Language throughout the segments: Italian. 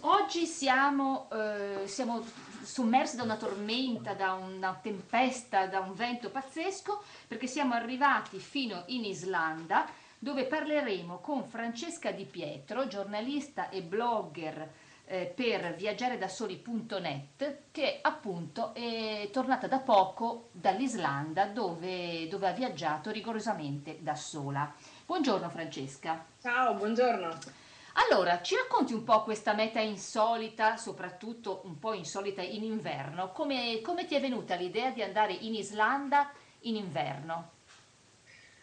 Oggi siamo, eh, siamo sommersi da una tormenta, da una tempesta, da un vento pazzesco, perché siamo arrivati fino in Islanda, dove parleremo con Francesca Di Pietro, giornalista e blogger eh, per viaggiaredasoli.net, che appunto è tornata da poco dall'Islanda, dove, dove ha viaggiato rigorosamente da sola. Buongiorno Francesca. Ciao, buongiorno. Allora, ci racconti un po' questa meta insolita, soprattutto un po' insolita in inverno? Come, come ti è venuta l'idea di andare in Islanda in inverno?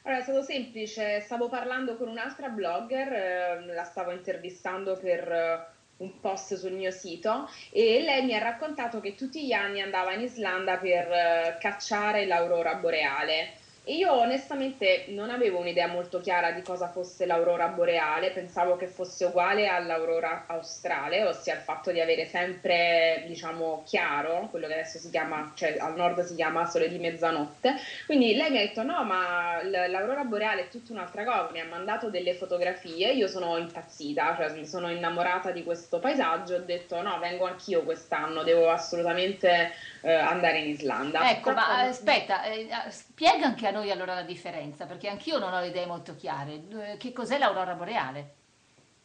Allora, è stato semplice, stavo parlando con un'altra blogger, eh, la stavo intervistando per eh, un post sul mio sito e lei mi ha raccontato che tutti gli anni andava in Islanda per eh, cacciare l'aurora boreale. Io onestamente non avevo un'idea molto chiara di cosa fosse l'aurora boreale, pensavo che fosse uguale all'aurora australe, ossia il fatto di avere sempre, diciamo, chiaro, quello che adesso si chiama, cioè al nord si chiama sole di mezzanotte. Quindi lei mi ha detto no, ma l'aurora boreale è tutta un'altra cosa, mi ha mandato delle fotografie, io sono impazzita, cioè mi sono innamorata di questo paesaggio, ho detto no, vengo anch'io quest'anno, devo assolutamente eh, andare in Islanda. Ecco, ma aspetta, eh, spiega anche a noi allora la differenza, perché anch'io non ho le idee molto chiare. Eh, che cos'è l'aurora boreale?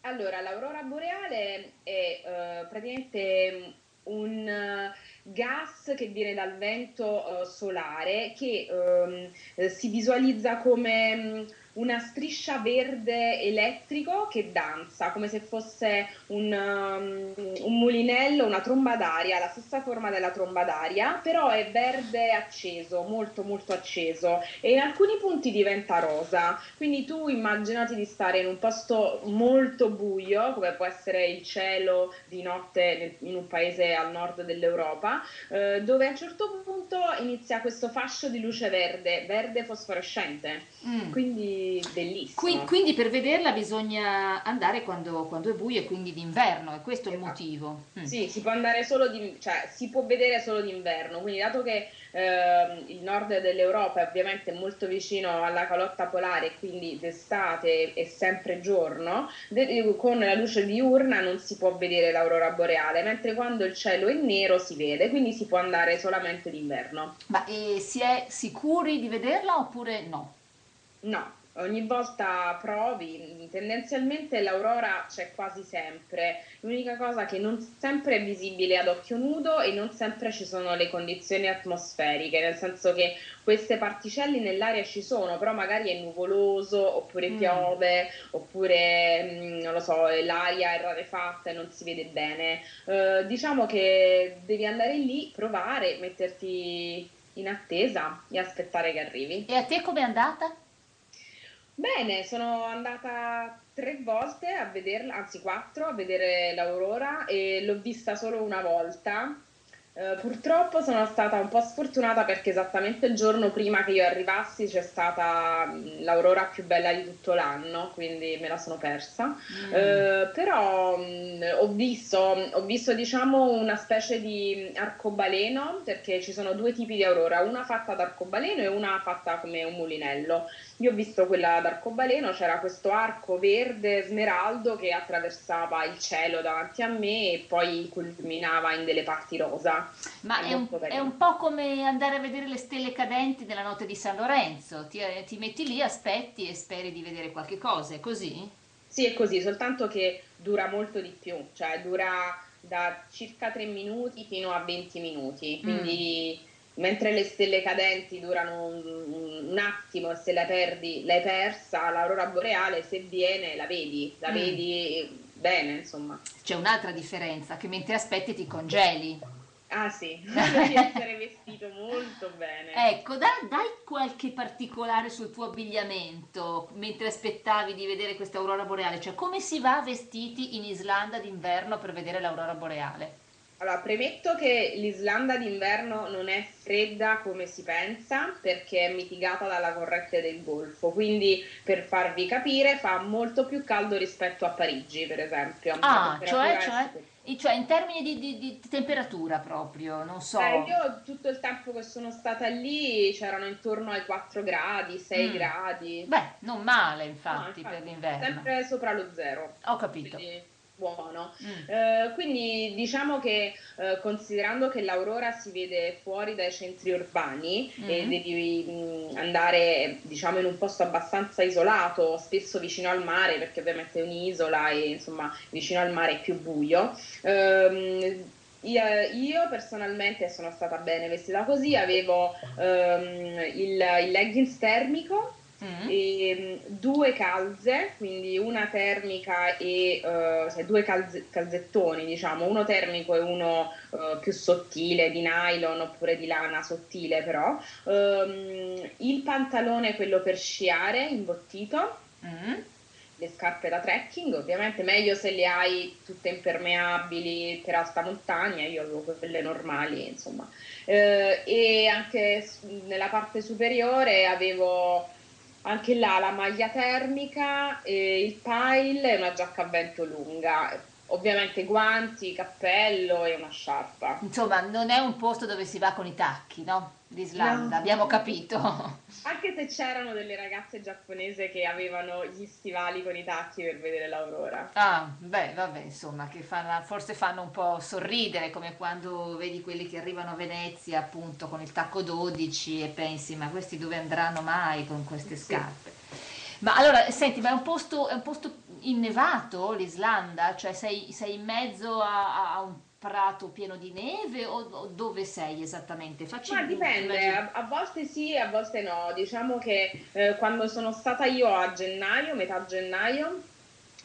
Allora, l'aurora boreale è uh, praticamente un uh, gas che viene dal vento uh, solare che um, si visualizza come um, una striscia verde elettrico che danza, come se fosse un, um, un mulinello, una tromba d'aria, la stessa forma della tromba d'aria, però è verde acceso, molto molto acceso e in alcuni punti diventa rosa. Quindi tu immaginati di stare in un posto molto buio, come può essere il cielo di notte in un paese al nord dell'Europa, eh, dove a un certo punto inizia questo fascio di luce verde, verde fosforescente. Mm. Quindi bellissimo. Qui, quindi per vederla bisogna andare quando, quando, è buio e quindi d'inverno, e questo esatto. è il esatto. motivo. Mm. Sì, si può andare solo di, cioè si può vedere solo d'inverno, quindi dato che eh, il nord dell'Europa è ovviamente molto vicino alla calotta polare, quindi d'estate è sempre giorno, de- con la luce diurna non si può vedere l'aurora boreale, mentre quando il cielo è nero si vede, quindi si può andare solamente d'inverno. Ma e si è sicuri di vederla oppure no? No, ogni volta provi, tendenzialmente l'aurora c'è quasi sempre, l'unica cosa che non sempre è visibile ad occhio nudo e non sempre ci sono le condizioni atmosferiche, nel senso che queste particelle nell'aria ci sono, però magari è nuvoloso, oppure mm. piove, oppure mm, non lo so, l'aria è rarefatta e non si vede bene. Uh, diciamo che devi andare lì, provare, metterti in attesa e aspettare che arrivi. E a te com'è andata? Bene, sono andata tre volte a vederla, anzi quattro, a vedere l'Aurora e l'ho vista solo una volta Uh, purtroppo sono stata un po' sfortunata perché esattamente il giorno prima che io arrivassi c'è stata l'aurora più bella di tutto l'anno, quindi me la sono persa. Mm. Uh, però mh, ho visto, ho visto diciamo una specie di arcobaleno perché ci sono due tipi di aurora, una fatta ad arcobaleno e una fatta come un mulinello. Io ho visto quella ad arcobaleno, c'era questo arco verde smeraldo che attraversava il cielo davanti a me e poi culminava in delle parti rosa. Ma è, è, un, è, un, po' come andare a vedere le stelle cadenti nella notte di San Lorenzo, ti, ti metti lì, aspetti e speri di vedere qualche cosa, è così? Sì, è così, soltanto che dura molto di più, cioè dura da circa 3 minuti fino a 20 minuti, quindi mm. mentre le stelle cadenti durano un, un, attimo se la perdi l'hai persa, l'aurora boreale se viene la vedi, la mm. vedi bene insomma. C'è un'altra differenza, che mentre aspetti ti congeli. Ah sì, devi essere vestito molto bene. Ecco, dai, dai, qualche particolare sul tuo abbigliamento mentre aspettavi di vedere questa aurora boreale, cioè come si va vestiti in Islanda d'inverno per vedere l'aurora boreale? Allora, premetto che l'Islanda d'inverno non è fredda come si pensa perché è mitigata dalla corrente del Golfo, quindi per farvi capire fa molto più caldo rispetto a Parigi, per esempio. Ah, cioè, cioè, cioè, in termini di, di, di, temperatura proprio, non so. Eh, io tutto il tempo che sono stata lì c'erano intorno ai 4 gradi, 6 mm. gradi. Beh, non male infatti, no, infatti, per l'inverno. Sempre sopra lo zero. Ho capito. Quindi buono. Mm. Eh, quindi diciamo che eh, considerando che l'Aurora si vede fuori dai centri urbani mm. e devi mh, mm, andare diciamo in un posto abbastanza isolato, spesso vicino al mare, perché ovviamente è un'isola e insomma vicino al mare è più buio. Ehm, io, io, personalmente sono stata bene vestita così, avevo ehm, il, il leggings termico Mm. E, due calze, quindi una termica e uh, cioè due calze, calzettoni, diciamo, uno termico e uno uh, più sottile di nylon oppure di lana sottile però. Um, il pantalone quello per sciare imbottito. Mm. Le scarpe da trekking, ovviamente meglio se le hai tutte impermeabili per alta montagna, io avevo quelle normali, insomma. Uh, e anche nella parte superiore avevo anche là la maglia termica, il pile e una giacca a vento lunga ovviamente guanti, cappello e una sciarpa. Insomma, non è un posto dove si va con i tacchi, no? L'Islanda, no. abbiamo capito. Anche se c'erano delle ragazze giapponesi che avevano gli stivali con i tacchi per vedere l'aurora. Ah, beh, vabbè, insomma, che fanno, forse fanno un po' sorridere, come quando vedi quelli che arrivano a Venezia, appunto, con il tacco 12 e pensi, ma questi dove andranno mai con queste scarpe? Sì. Ma allora, senti, ma è un posto, è un posto innevato l'Islanda? Cioè sei, sei in mezzo a, a, un prato pieno di neve o, o dove sei esattamente? Facci ma dipende, a, a, volte sì, a volte no. Diciamo che eh, quando sono stata io a gennaio, metà gennaio,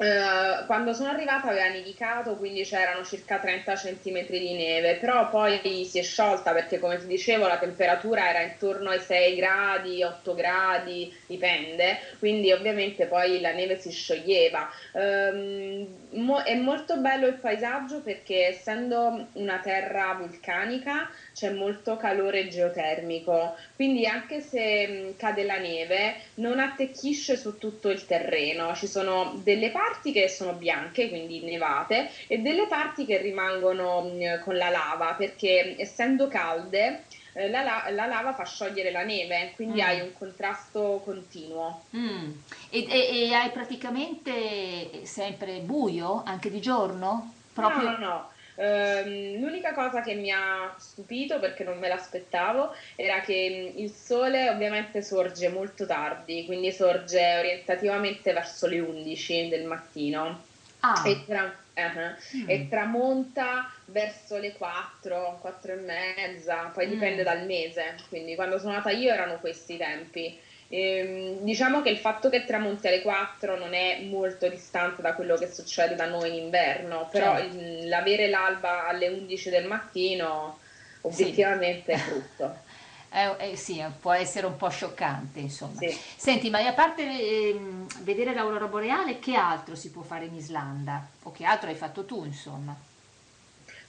Uh, quando sono arrivata aveva nevicato, quindi c'erano circa 30 cm di neve, però poi si è sciolta perché come ti dicevo la temperatura era intorno ai 6 gradi, 8 gradi, dipende, quindi ovviamente poi la neve si scioglieva. Um, mo- è molto bello il paesaggio perché essendo una terra vulcanica c'è molto calore geotermico, quindi anche se cade la neve non attecchisce su tutto il terreno, ci sono delle parti che sono bianche, quindi nevate, e delle parti che rimangono con la lava, perché essendo calde eh, la, la, la, lava fa sciogliere la neve, quindi mm. hai un contrasto continuo. Mm. E, e, e, hai praticamente sempre buio anche di giorno? Proprio... No, no, no. Um, l'unica cosa che mi ha stupito perché non me l'aspettavo era che il sole ovviamente sorge molto tardi, quindi sorge orientativamente verso le 11 del mattino ah. e, tra, uh-huh, mm. e, tramonta verso le 4, 4 e mezza, poi mm. dipende dal mese, quindi quando sono nata io erano questi i tempi. Ehm, diciamo che il fatto che tramonti alle 4 non è molto distante da quello che succede da noi in inverno, però certo. il, l'avere l'alba alle 11 del mattino obiettivamente sì. è brutto. Eh, eh, sì, può essere un po' scioccante, insomma. Sì. Senti, ma a parte eh, vedere l'aurora boreale, che altro si può fare in Islanda? O che altro hai fatto tu, insomma?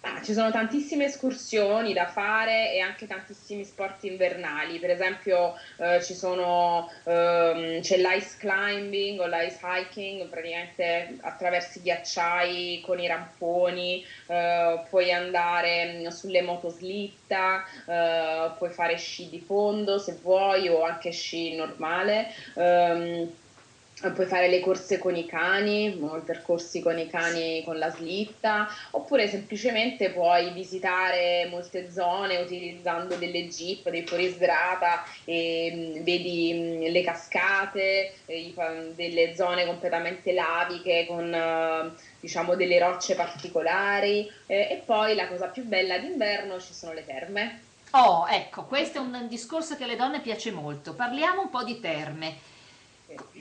Ah, ci sono tantissime escursioni da fare e anche tantissimi sport invernali, per esempio eh, sono, ehm, c'è l'ice climbing o l'ice hiking, praticamente attraverso i ghiacciai con i ramponi, eh, puoi andare mm, sulle motoslitta, eh, puoi fare sci di fondo se vuoi o anche sci normale. Ehm, puoi fare le corse con i cani, i percorsi con i cani con la slitta, oppure semplicemente puoi visitare molte zone utilizzando delle jeep, dei fuorisdrata e mm, vedi mm, le cascate, delle zone completamente laviche con eh, diciamo delle rocce particolari e poi la cosa più bella d'inverno ci sono le terme. Oh, ecco, questo è un discorso che alle donne piace molto. Parliamo un po' di terme.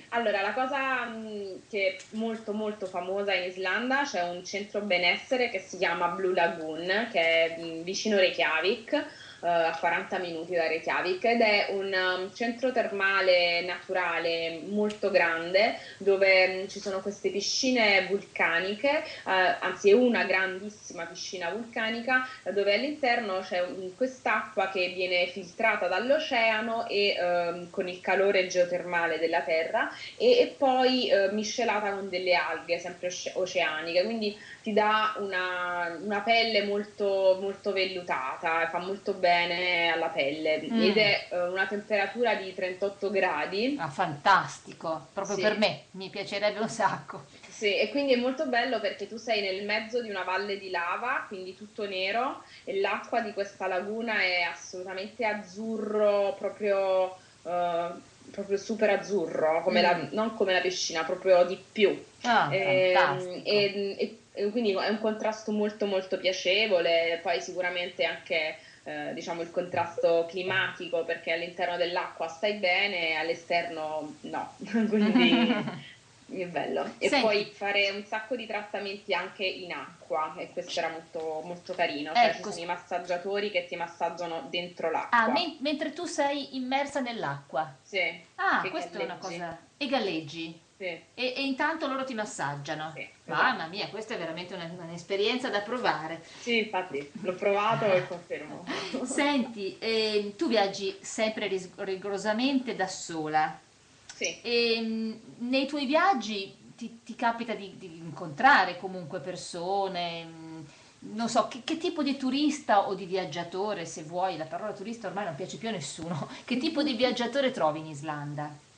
Allora, la cosa mm, che è molto molto famosa in Islanda, c'è un centro benessere che si chiama Blue Lagoon, che è mm, vicino Reykjavik, uh, a 40 minuti da Reykjavik ed è un um, centro termale naturale molto grande dove um, ci sono queste piscine vulcaniche, uh, anzi è una grandissima piscina vulcanica dove all'interno c'è un, quest'acqua che viene filtrata dall'oceano e uh, con il calore geotermale della terra e, e poi miscelata con delle alghe sempre oceaniche, quindi ti dà una, una pelle molto, molto vellutata, fa molto bene bene alla pelle mm. ed è uh, una temperatura di 38 gradi. Ah, fantastico, proprio sì. per me, mi piacerebbe un sacco. Sì, e quindi è molto bello perché tu sei nel mezzo di una valle di lava, quindi tutto nero, e l'acqua di questa laguna è assolutamente azzurro, proprio, uh, proprio super azzurro, come mm. la, non come la piscina, proprio di più. Ah, e, ehm, e, e, quindi è un contrasto molto molto piacevole, poi sicuramente anche eh, diciamo il contrasto climatico perché all'interno dell'acqua stai bene, all'esterno no, quindi è bello. E Senti. puoi fare un sacco di trattamenti anche in acqua e questo era molto, molto carino. Cioè ecco. ci sono i massaggiatori che ti massaggiano dentro l'acqua. Ah, men- mentre tu sei immersa nell'acqua? Sì. Ah, questa è una cosa... E galleggi? Sì. E, e, intanto loro ti massaggiano? Sì. Mamma esatto. mia, questa è veramente una, un'esperienza da provare. Sì, infatti, l'ho provato e confermo. Senti, eh, tu viaggi sempre rigorosamente da sola? Sì. E, ehm, nei tuoi viaggi ti, ti capita di, di, incontrare comunque persone, mm, non so, che, che, tipo di turista o di viaggiatore, se vuoi, la parola turista ormai non piace più a nessuno, che tipo di viaggiatore trovi in Islanda?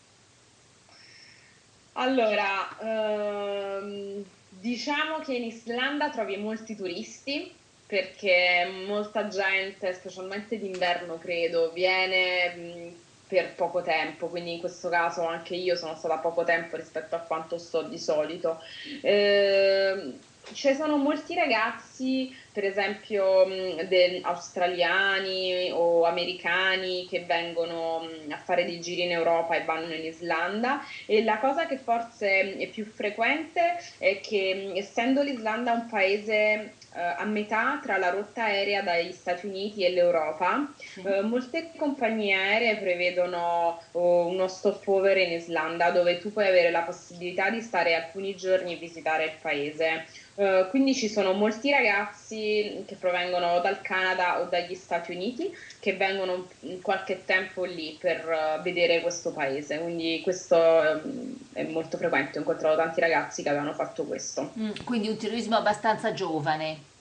Allora, ehm, diciamo che in Islanda trovi molti turisti perché molta gente, specialmente d'inverno credo, viene per poco tempo, quindi in questo caso anche io sono stata poco tempo rispetto a quanto sto di solito. Eh, ci sono molti ragazzi, per esempio de, australiani o americani, che vengono a fare dei giri in Europa e vanno in Islanda e la cosa che forse è più frequente è che essendo l'Islanda un paese eh, a metà tra la rotta aerea dagli Stati Uniti e l'Europa, sì. eh, molte compagnie aeree prevedono oh, uno stopover in Islanda dove tu puoi avere la possibilità di stare alcuni giorni e visitare il paese. Uh, quindi ci sono molti ragazzi che provengono dal Canada o dagli Stati Uniti che vengono qualche tempo lì per uh, vedere questo paese, quindi questo um, è molto frequente, ho incontrato tanti ragazzi che avevano fatto questo. Mm, quindi un turismo abbastanza giovane.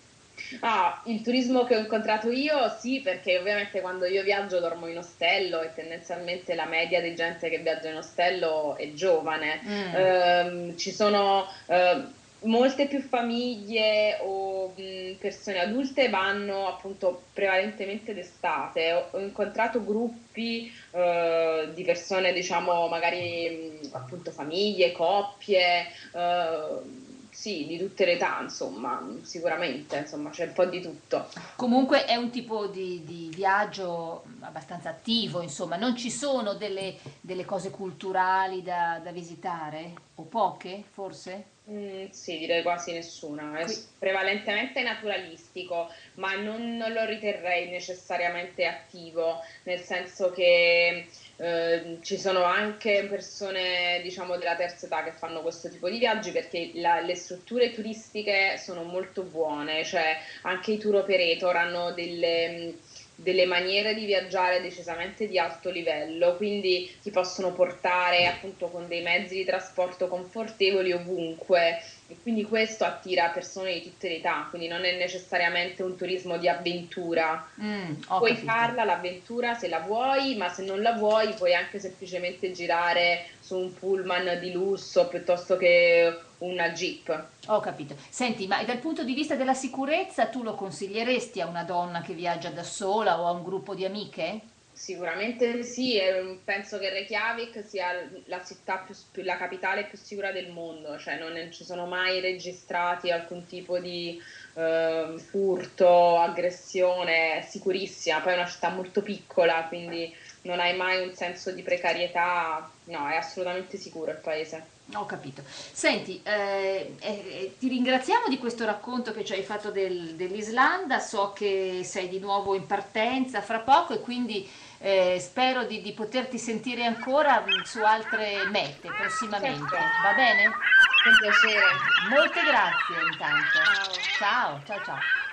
Ah, il turismo che ho incontrato io sì, perché ovviamente quando io viaggio dormo in ostello e tendenzialmente la media di gente che viaggia in ostello è giovane. Mm. Uh, ci sono uh, molte più famiglie o mh, persone adulte vanno appunto prevalentemente d'estate. Ho, ho incontrato gruppi uh, di persone, diciamo, magari mh, appunto famiglie, coppie. Uh, sì, di tutte le età, insomma, sicuramente, insomma, c'è un po' di tutto. Comunque è un tipo di, di viaggio abbastanza attivo, insomma, non ci sono delle, delle cose culturali da, da, visitare, o poche, forse? Mm, sì, direi quasi nessuna, è Qui... prevalentemente naturalistico, ma non, non lo riterrei necessariamente attivo, nel senso che eh, ci sono anche persone diciamo della terza età che fanno questo tipo di viaggi perché la, le strutture turistiche sono molto buone, cioè anche i tour operator hanno delle, delle maniere di viaggiare decisamente di alto livello, quindi ti possono portare appunto con dei mezzi di trasporto confortevoli ovunque e quindi questo attira persone di tutte le età, quindi non è necessariamente un turismo di avventura. Mm, puoi capito. farla l'avventura se la vuoi, ma se non la vuoi puoi anche semplicemente girare su un pullman di lusso piuttosto che una jeep. Ho capito. Senti, ma dal punto di vista della sicurezza tu lo consiglieresti a una donna che viaggia da sola o a un gruppo di amiche? Sicuramente sì, penso che Reykjavik sia la città più, la capitale più sicura del mondo, cioè non ci sono mai registrati alcun tipo di eh, furto, aggressione, sicurissima, poi è una città molto piccola, quindi non hai mai un senso di precarietà, no, è assolutamente sicuro il paese. Ho capito. Senti, eh, eh, ti ringraziamo di questo racconto che ci hai fatto del, dell'Islanda, so che sei di nuovo in partenza fra poco e quindi eh, spero di, di, poterti sentire ancora su altre mete prossimamente. Va bene? Con piacere. Molte grazie intanto. Ciao, ciao, ciao. ciao.